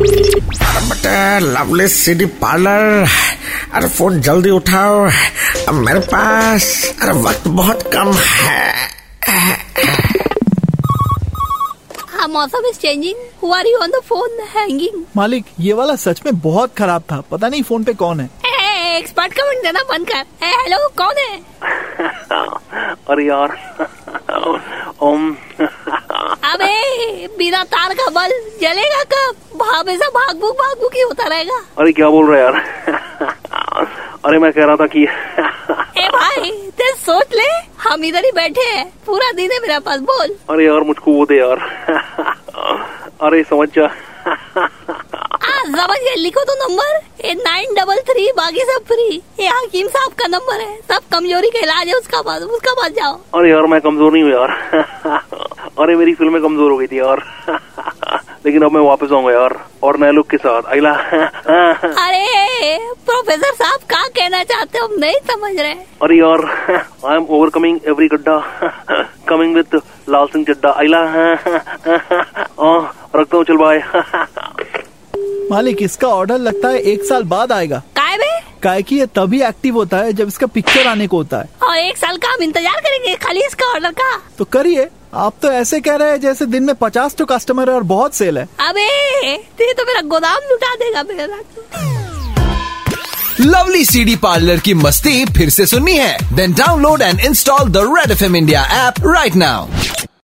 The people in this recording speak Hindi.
अरे लवली सिटी पार्लर अरे फ़ोन जल्दी उठाओ। अब मेरे पास अरे वक्त बहुत कम है। हाँ मौसम is changing who are you on the phone hanging मालिक ये वाला सच में बहुत खराब था। पता नहीं फ़ोन पे कौन है। एक्सपर्ट कमेंट देना बंद कर। हेलो कौन है? अरे यार ओम बिना तार का बल जलेगा कब? हमेशा भाग भूक भाग भूक ही होता रहेगा। अरे क्या बोल रहे यार? अरे मैं कह रहा था कि ए भाई ते सोच ले। हम इधर ही बैठे हैं। पूरा दिन है मेरे पास बोल। अरे यार मुझको वो दे यार। अरे समझ जा। आ समझ गए लिखो तो number. A nine double three बाकी सब फ्री ये हकीम साहब का नंबर है। सब कमज़ोरी का इलाज है उसका पास उसका पास जाओ। अरे यार मैं कमज़ोर नहीं हूँ यार। अरे मेरी फ़िल्में कमज़ोर हो गई थी यार। लेकिन अब मैं वापस आऊँगा यार और नए लुक के साथ। अगला। अरे प्रोफेसर साहब क्या कहना चाहते हो? नहीं समझ रहे। अरे यार आई एम ओवरकमिंग एवरी गड्ढा। कमिंग विद लाल सिंह चड्डा अगला। रखता हूँ चल बाय मालिक इसका ऑर्डर लगता है एक साल बाद आएगा। काय बे? काय की ये तभी एक्टिव होता है जब इसका पिक्चर आने को होता है। और एक साल का हम इंतज़ार करेंगे खाली इसका ऑर्डर का? तो करिए आप तो ऐसे कह रहे हैं जैसे दिन में पचास तो कस्टमर है और बहुत सेल है। अबे ते तो मेरा गोदाम लुटा देगा मेरा लवली सीडी पार्लर की मस्ती फिर से सुननी है? Then download and install the red F M India app right now